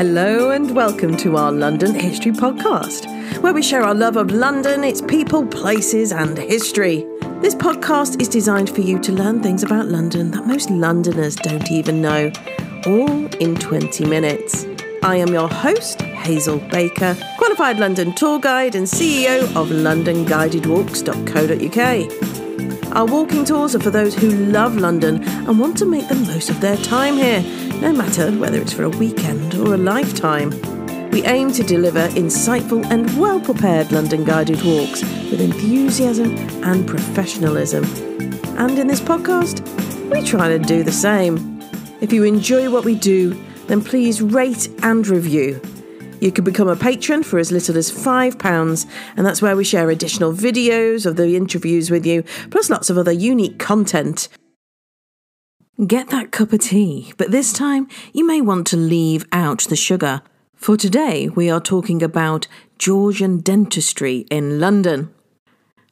Hello and welcome to our London History Podcast, where we share our love of London, its people, places, and history. This podcast is designed for you to learn things about London that most Londoners don't even know, all in 20 minutes. I am your host, Hazel Baker, qualified London tour guide and CEO of LondonGuidedWalks.co.uk. Our walking tours are for those who love London and want to make the most of their time here, no matter whether it's for a weekend or a lifetime. We aim to deliver insightful and well prepared London guided walks with enthusiasm and professionalism. And in this podcast, we try to do the same. If you enjoy what we do, then please rate and review. You can become a patron for as little as £5, and that's where we share additional videos of the interviews with you, plus lots of other unique content. Get that cup of tea, but this time you may want to leave out the sugar. For today, we are talking about Georgian dentistry in London.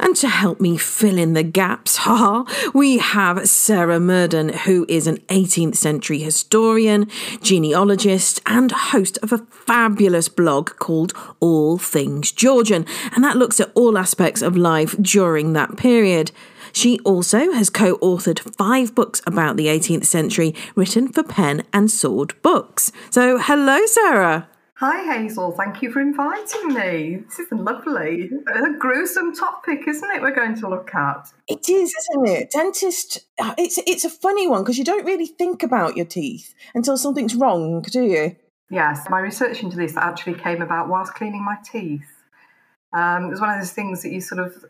And to help me fill in the gaps, haha, we have Sarah Murden, who is an 18th century historian, genealogist, and host of a fabulous blog called All Things Georgian. And that looks at all aspects of life during that period. She also has co authored five books about the 18th century written for pen and sword books. So, hello, Sarah. Hi Hazel, thank you for inviting me. This is lovely. A gruesome topic, isn't it? We're going to look at. It is, isn't it? Dentist. uh, It's it's a funny one because you don't really think about your teeth until something's wrong, do you? Yes, my research into this actually came about whilst cleaning my teeth. Um, it was one of those things that you sort of,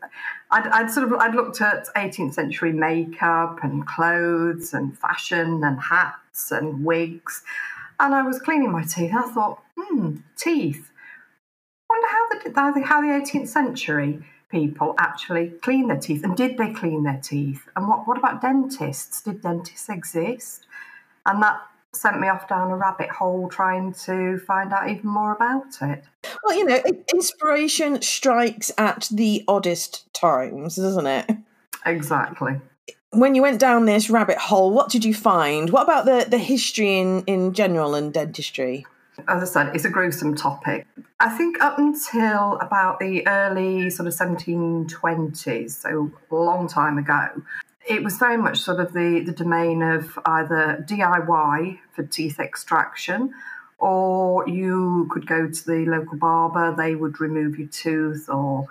I'd, I'd sort of, I'd looked at 18th century makeup and clothes and fashion and hats and wigs, and I was cleaning my teeth. I thought, hmm, teeth. Wonder how the how the- how the 18th century people actually clean their teeth, and did they clean their teeth? And what what about dentists? Did dentists exist? And that sent me off down a rabbit hole trying to find out even more about it. Well, you know, inspiration strikes at the oddest times, doesn't it? Exactly. When you went down this rabbit hole, what did you find? What about the, the history in, in general and dentistry? As I said, it's a gruesome topic. I think up until about the early sort of 1720s, so a long time ago, it was very much sort of the, the domain of either DIY for teeth extraction, or you could go to the local barber, they would remove your tooth, or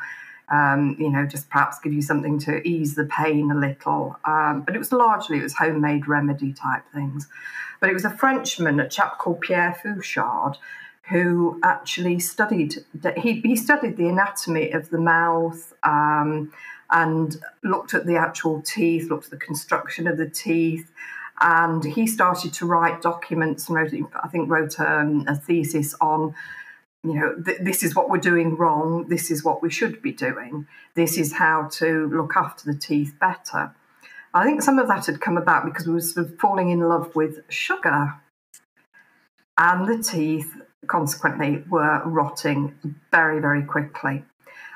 um, you know, just perhaps give you something to ease the pain a little. Um, but it was largely it was homemade remedy type things. But it was a Frenchman, a chap called Pierre Fauchard, who actually studied he, he studied the anatomy of the mouth um, and looked at the actual teeth, looked at the construction of the teeth. And he started to write documents and wrote, I think, wrote um, a thesis on you know, th- this is what we're doing wrong, this is what we should be doing, this is how to look after the teeth better. I think some of that had come about because we were sort of falling in love with sugar. And the teeth, consequently, were rotting very, very quickly.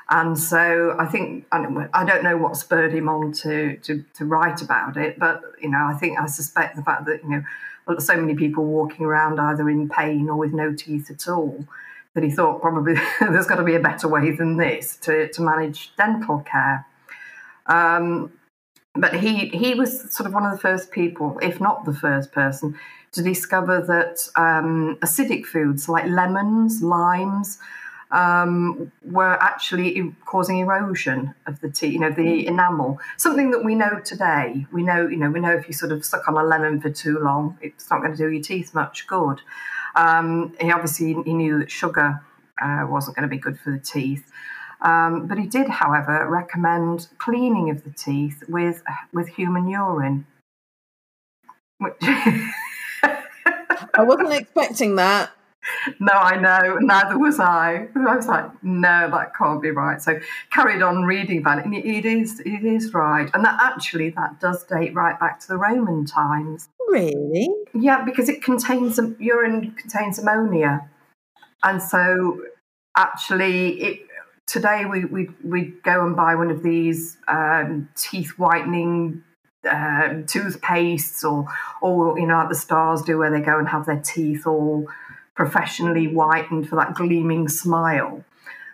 And so I think, I don't know what spurred him on to, to, to write about it, but, you know, I think I suspect the fact that, you know, so many people walking around either in pain or with no teeth at all that he thought probably there's got to be a better way than this to, to manage dental care. Um, but he he was sort of one of the first people, if not the first person, to discover that um, acidic foods like lemons, limes, um, were actually causing erosion of the teeth, you know, the enamel. Something that we know today. We know, you know, we know if you sort of suck on a lemon for too long, it's not going to do your teeth much good. Um, he obviously he knew that sugar uh, wasn't going to be good for the teeth. Um, but he did, however, recommend cleaning of the teeth with with human urine. Which I wasn't expecting that. No, I know, neither was I. I was like, no, that can't be right. So carried on reading about it, and it, is it is right. And that actually that does date right back to the Roman times. Really? Yeah, because it contains urine contains ammonia, and so actually it today we we we go and buy one of these um, teeth whitening uh, toothpastes or or you know like the stars do where they go and have their teeth all professionally whitened for that gleaming smile.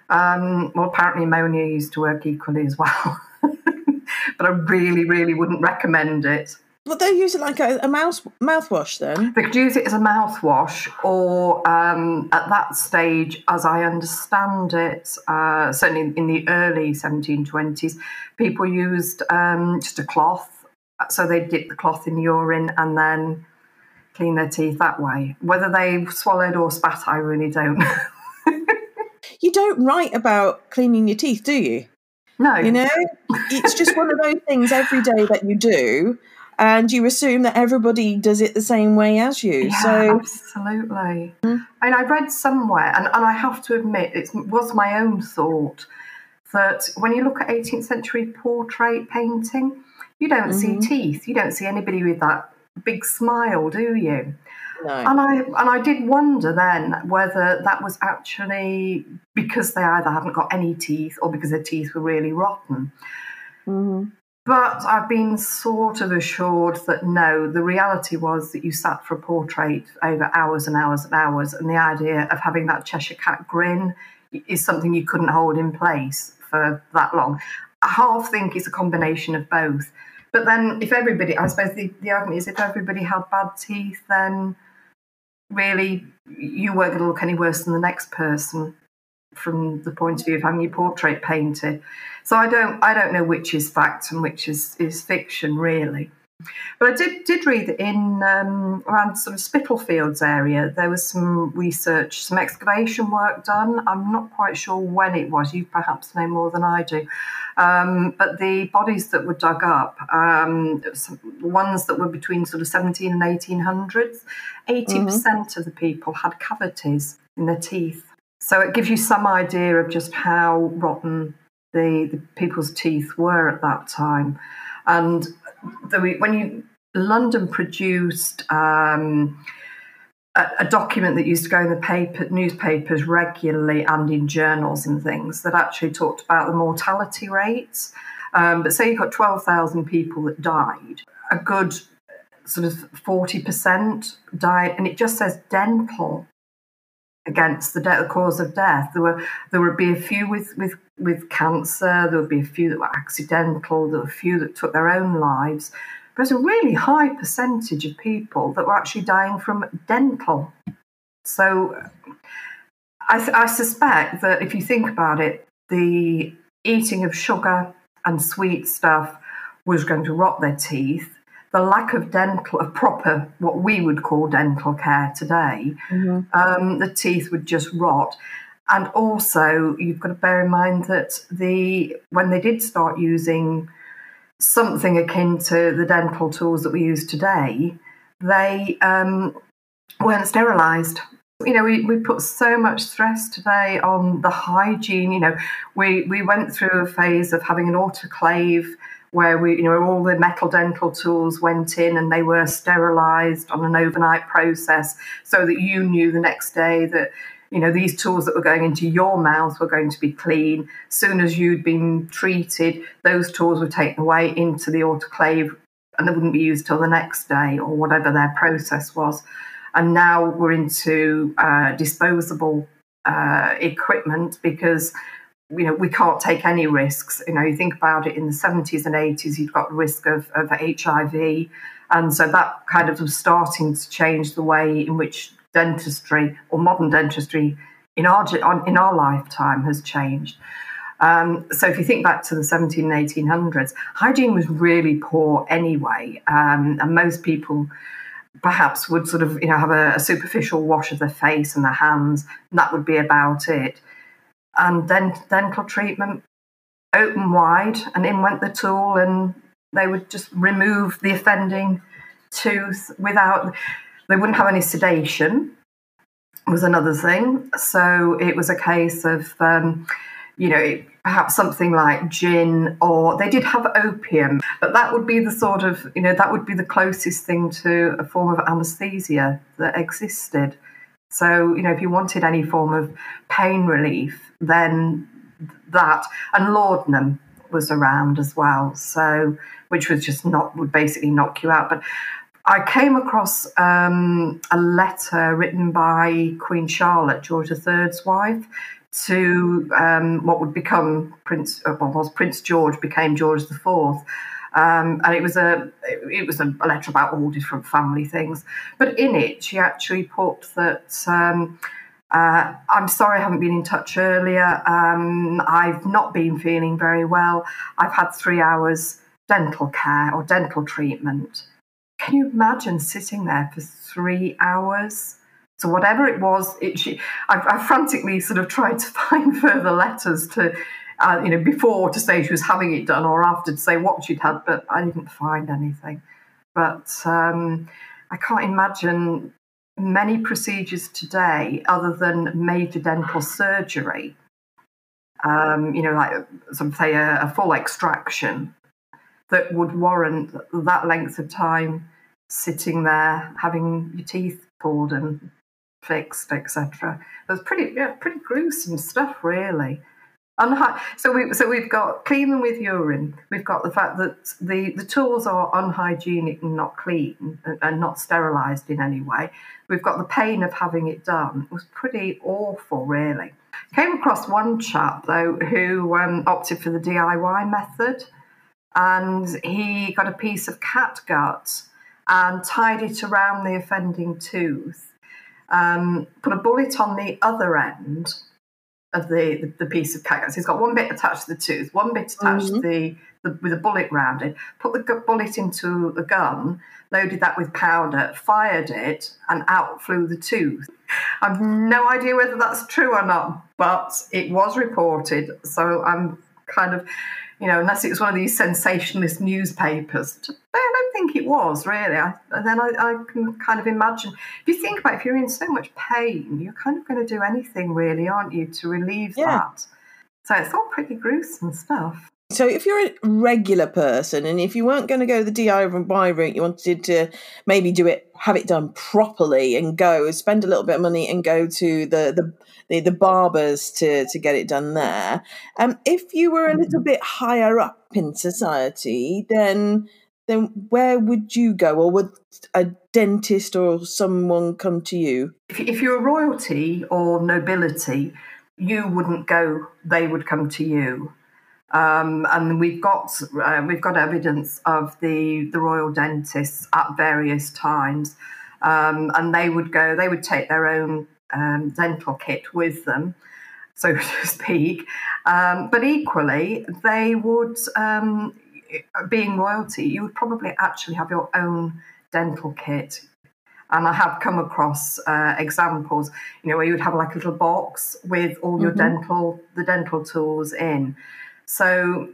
Um, well, apparently ammonia used to work equally as well, but I really, really wouldn't recommend it. But they use it like a, a mouse mouthwash then? They could use it as a mouthwash, or um, at that stage, as I understand it, uh, certainly in the early 1720s, people used um, just a cloth. So they dip the cloth in urine and then clean their teeth that way. Whether they swallowed or spat, I really don't you don't write about cleaning your teeth, do you? No. You know, it's just one of those things every day that you do and you assume that everybody does it the same way as you. Yeah, so absolutely. Mm-hmm. And I read somewhere, and, and I have to admit, it was my own thought that when you look at 18th century portrait painting, you don't mm-hmm. see teeth. You don't see anybody with that big smile, do you? No. And I and I did wonder then whether that was actually because they either hadn't got any teeth or because their teeth were really rotten. Mm-hmm. But I've been sort of assured that no, the reality was that you sat for a portrait over hours and hours and hours, and the idea of having that Cheshire Cat grin is something you couldn't hold in place for that long. I half think it's a combination of both. But then, if everybody, I suppose the, the argument is if everybody had bad teeth, then really you weren't going to look any worse than the next person from the point of view of having your portrait painted. So I don't I don't know which is fact and which is, is fiction really. But I did did read that in um, around sort of Spitalfields area there was some research, some excavation work done. I'm not quite sure when it was. You perhaps know more than I do. Um, but the bodies that were dug up, um, ones that were between sort of 17 and 1800s, 80% mm-hmm. of the people had cavities in their teeth. So it gives you some idea of just how rotten the, the people's teeth were at that time. And the, when you London produced um, a, a, document that used to go in the paper, newspapers regularly and in journals and things that actually talked about the mortality rates. Um, but say you've got 12,000 people that died, a good sort of 40% died, and it just says dental against the, de- the cause of death. There were there would be a few with, with, with cancer. There would be a few that were accidental. There were a few that took their own lives. But there's a really high percentage of people that were actually dying from dental. So I, I suspect that if you think about it, the eating of sugar and sweet stuff was going to rot their teeth the lack of dental, of proper, what we would call dental care today, mm-hmm. um, the teeth would just rot. And also, you've got to bear in mind that the when they did start using something akin to the dental tools that we use today, they um, weren't sterilised. You know, we, we put so much stress today on the hygiene. You know, we, we went through a phase of having an autoclave where we, you know, all the metal dental tools went in and they were sterilized on an overnight process so that you knew the next day that, you know, these tools that were going into your mouth were going to be clean. Soon as you'd been treated, those tools were taken away into the autoclave and they wouldn't be used till the next day or whatever their process was. And now we're into uh, disposable uh, equipment because you know, we can't take any risks. You know, you think about it in the 70s and 80s, you've got risk of, of HIV. And so that kind of was starting to change the way in which dentistry or modern dentistry in our, in our lifetime has changed. Um, so if you think back to the 17 and 1800s, hygiene was really poor anyway. Um, and most people perhaps would sort of, you know, have a, a superficial wash of their face and their hands, and that would be about it and dent- dental treatment open wide, and in went the tool, and they would just remove the offending tooth without. They wouldn't have any sedation. Was another thing. So it was a case of, um, you know, perhaps something like gin, or they did have opium, but that would be the sort of, you know, that would be the closest thing to a form of anesthesia that existed. So, you know, if you wanted any form of pain relief, then that and laudanum was around as well. So, which was just not would basically knock you out. But I came across um, a letter written by Queen Charlotte, George III's wife, to um, what would become Prince, uh, well, was Prince George became George IV. Um, and it was a it was a letter about all different family things. But in it, she actually put that um, uh, I'm sorry I haven't been in touch earlier. Um, I've not been feeling very well. I've had three hours dental care or dental treatment. Can you imagine sitting there for three hours? So whatever it was, it, she, I, I frantically sort of tried to find further letters to, uh, you know, before to say she was having it done or after to say what she'd had, but I didn't find anything. But um, I can't imagine many procedures today, other than major dental surgery, um, you know, like some say a, a full extraction, that would warrant that length of time sitting there having your teeth pulled and fixed, etc. It was pretty, yeah, pretty gruesome stuff, really. Unhy- so we so we've got clean them with urine. We've got the fact that the, the tools are unhygienic and not clean and, and not sterilised in any way. We've got the pain of having it done. It was pretty awful, really. Came across one chap though who um, opted for the DIY method, and he got a piece of cat gut and tied it around the offending tooth. Um, put a bullet on the other end of the, the, piece of cat gut. He's got one bit attached to the tooth, one bit attached mm-hmm. to the, the, with a bullet round it. Put the bullet into the gun, loaded that with powder, fired it, and out flew the tooth. I've no idea whether that's true or not, but it was reported. So I'm kind of you know, unless it was one of these sensationalist newspapers. Think it was really. I, and then I, I, can kind of imagine if you think about it, if you're in so much pain, you're kind of going to do anything really, aren't you, to relieve yeah. that? So it's all pretty gruesome stuff. So if you're a regular person and if you weren't going to go the DIY route, you wanted to maybe do it, have it done properly and go spend a little bit of money and go to the the the, the barbers to to get it done there. Um, if you were a little bit higher up in society, then then where would you go, or would a dentist or someone come to you? If, you're a royalty or nobility, you wouldn't go; they would come to you. Um, and we've got uh, we've got evidence of the the royal dentists at various times, um, and they would go. They would take their own um, dental kit with them, so to speak. Um, but equally, they would, um, being royalty, you would probably actually have your own dental kit. And I have come across uh, examples, you know, where you would have like a little box with all your mm-hmm. dental the dental tools in. So,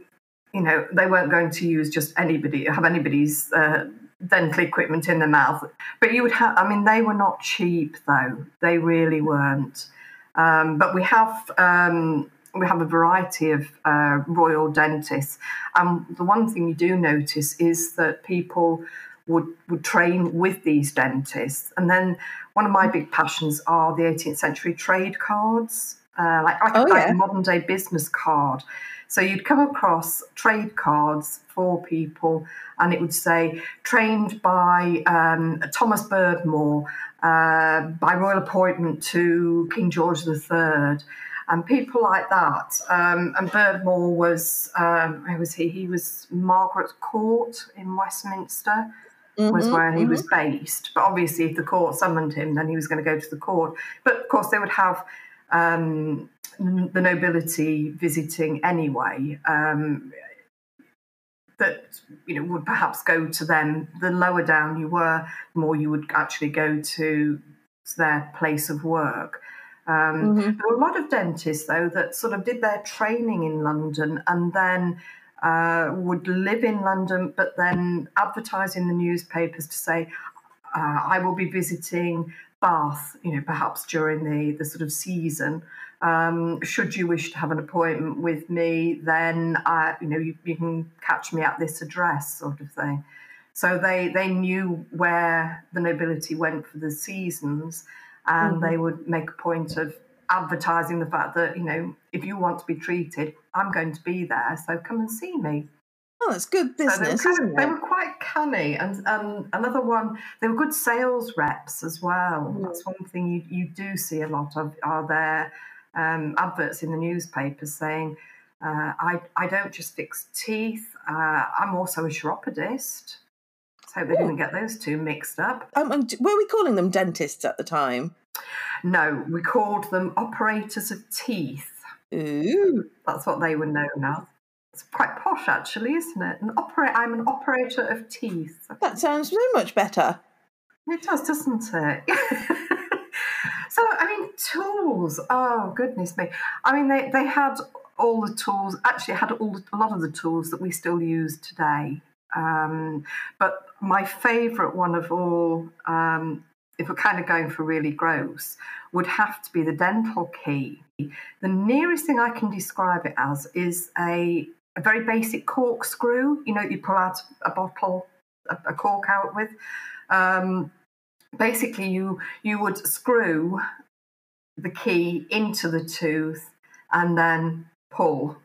you know, they weren't going to use just anybody, have anybody's uh, dental equipment in their mouth. But you would have, I mean, they were not cheap though. They really weren't. Um, but we have, um, we have a variety of uh, royal dentists. And the one thing you do notice is that people would, would train with these dentists. And then one of my big passions are the 18th century trade cards, uh, like, like, oh, like yeah. a modern day business card. So you'd come across trade cards for people, and it would say trained by um, Thomas Berdmore, uh, by royal appointment to King George III. And people like that. Um, and Berdmore was, um, who was he? He was Margaret Court in Westminster. Mm-hmm, was where he mm-hmm. was based. But obviously, if the court summoned him, then he was going to go to the court. But of course, they would have um, the nobility visiting anyway. Um, that you know would perhaps go to them. The lower down you were, the more you would actually go to their place of work. Um, mm-hmm. There were a lot of dentists though that sort of did their training in London and then uh, would live in London, but then advertise in the newspapers to say, uh, "I will be visiting Bath, you know, perhaps during the, the sort of season. Um, should you wish to have an appointment with me, then I, you know you, you, can catch me at this address, sort of thing. So they they knew where the nobility went for the seasons, and mm-hmm. they would make a point of advertising the fact that you know if you want to be treated, I'm going to be there, so come and see me. Oh, that's good business, so they, were they were quite canny, and um, another one, they were good sales reps as well. Mm. That's one thing you, you do see a lot of. Are there um, adverts in the newspapers saying, uh, I, I don't just fix teeth, uh, I'm also a chiropodist. So they didn't get those two mixed up. Um, and were we calling them dentists at the time? No, we called them operators of teeth. Ooh. That's what they were known as. It's quite posh, actually, isn't it? An opera- I'm an operator of teeth. That sounds so much better. It does, doesn't it? so, I mean, tools. Oh, goodness me. I mean, they, they had all the tools, actually, had all a lot of the tools that we still use today. Um, but my favourite one of all, um, if we're kind of going for really gross, would have to be the dental key. The nearest thing I can describe it as is a a very basic corkscrew, you know, you pull out a bottle, a, a cork out with. Um, basically, you you would screw the key into the tooth and then pull.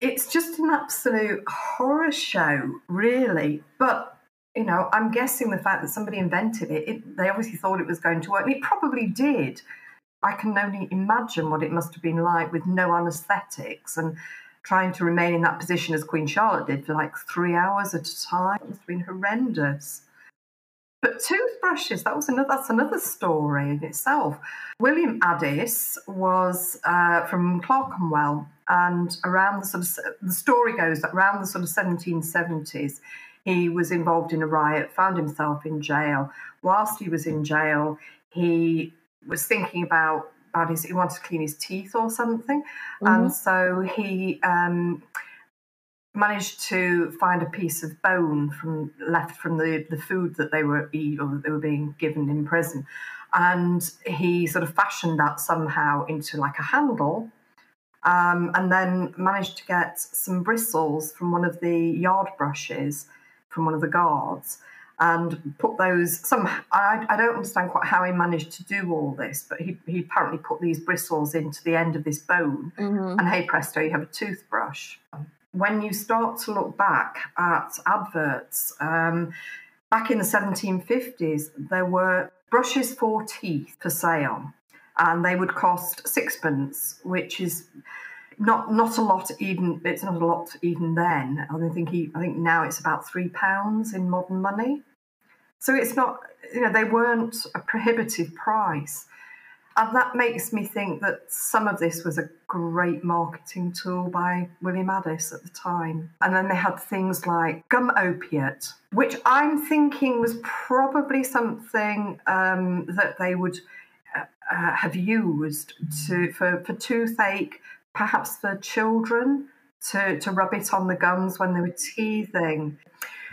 It's just an absolute horror show, really. But you know, I'm guessing the fact that somebody invented it, it, they obviously thought it was going to work. And it probably did. I can only imagine what it must have been like with no anaesthetics and trying to remain in that position as Queen Charlotte did for like three hours at a time. It's been horrendous. But toothbrushes, that was another that's another story in itself. William Addis was uh, from Clerkenwell, and around the sort of the story goes that around the sort of 1770s, he was involved in a riot, found himself in jail. Whilst he was in jail, he was thinking about about his he wanted to clean his teeth or something, mm-hmm. and so he um, managed to find a piece of bone from left from the, the food that they were eat or that they were being given in prison, and he sort of fashioned that somehow into like a handle. Um, and then managed to get some bristles from one of the yard brushes from one of the guards and put those some I, I don't understand quite how he managed to do all this but he, he apparently put these bristles into the end of this bone mm-hmm. and hey presto you have a toothbrush when you start to look back at adverts um, back in the 1750s there were brushes for teeth for sale and they would cost sixpence which is not not a lot even it's not a lot even then i think he, i think now it's about three pounds in modern money so it's not, you know, they weren't a prohibitive price. And that makes me think that some of this was a great marketing tool by William Addis at the time. And then they had things like gum opiate, which I'm thinking was probably something um, that they would uh, have used to for, for toothache, perhaps for children to, to rub it on the gums when they were teething.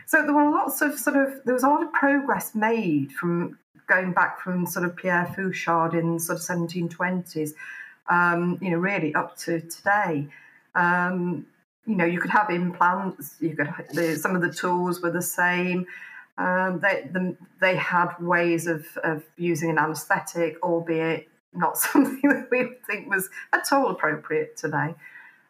So there were lots of sort of there was a lot of progress made from going back from sort of Pierre Fauchard in sort of 1720s, um, you know, really up to today. Um, you know, you could have implants. You could the, some of the tools were the same. Um, they the, they had ways of of using an anaesthetic, albeit not something that we think was at all appropriate today.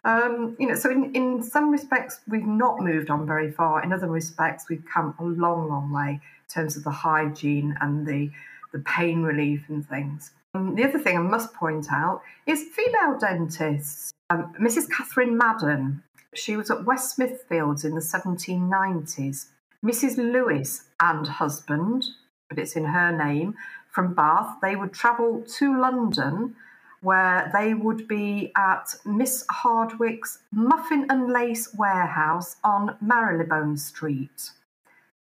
Um, you know, so in, in some respects, we've not moved on very far. In other respects, we've come a long, long way in terms of the hygiene and the, the pain relief and things. Um, the other thing I must point out is female dentists. Um, Mrs. Catherine Madden, she was at West Smithfields in the 1790s. Mrs. Lewis and husband, but it's in her name, from Bath, they would travel to London where they would be at Miss Hardwick's Muffin and Lace Warehouse on Marylebone Street.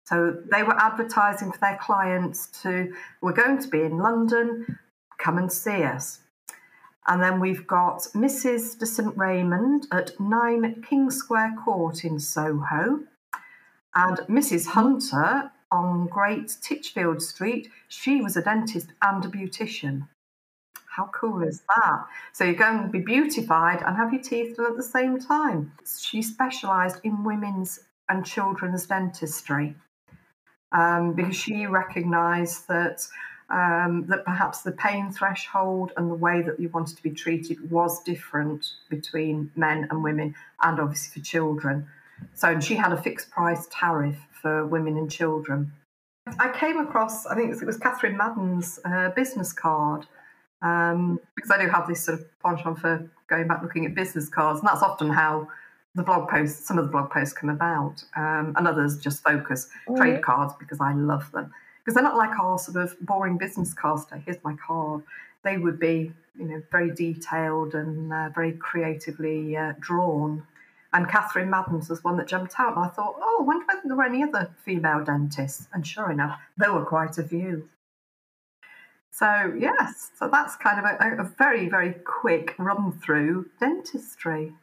So they were advertising for their clients to, we're going to be in London, come and see us. And then we've got Mrs. de St Raymond at 9 King Square Court in Soho, and Mrs. Hunter on Great Titchfield Street. She was a dentist and a beautician. How cool is that? So you're going to be beautified and have your teeth done at the same time. She specialised in women's and children's dentistry um, because she recognised that um, that perhaps the pain threshold and the way that you wanted to be treated was different between men and women, and obviously for children. So and she had a fixed price tariff for women and children. I came across, I think it was Catherine Madden's uh, business card, um, because I do have this sort of penchant for going back looking at business cards, and that's often how the blog posts, some of the blog posts come about, um, and others just focus mm-hmm. trade cards because I love them because they're not like our sort of boring business cards. Here's my card. They would be, you know, very detailed and uh, very creatively uh, drawn. And Catherine Madden's was one that jumped out, and I thought, oh, I wonder whether there were any other female dentists. And sure enough, there were quite a few. So yes, so that's kind of a, a very, very quick run through dentistry.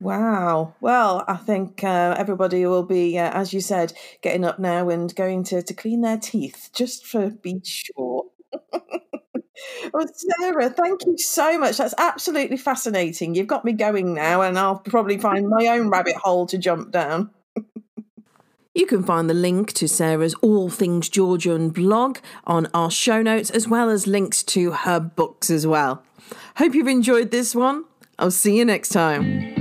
Wow. Well, I think uh, everybody will be, uh, as you said, getting up now and going to, to clean their teeth just for be sure. well, Sarah, thank you so much. That's absolutely fascinating. You've got me going now, and I'll probably find my own rabbit hole to jump down. You can find the link to Sarah's All Things Georgian blog on our show notes, as well as links to her books as well. Hope you've enjoyed this one. I'll see you next time.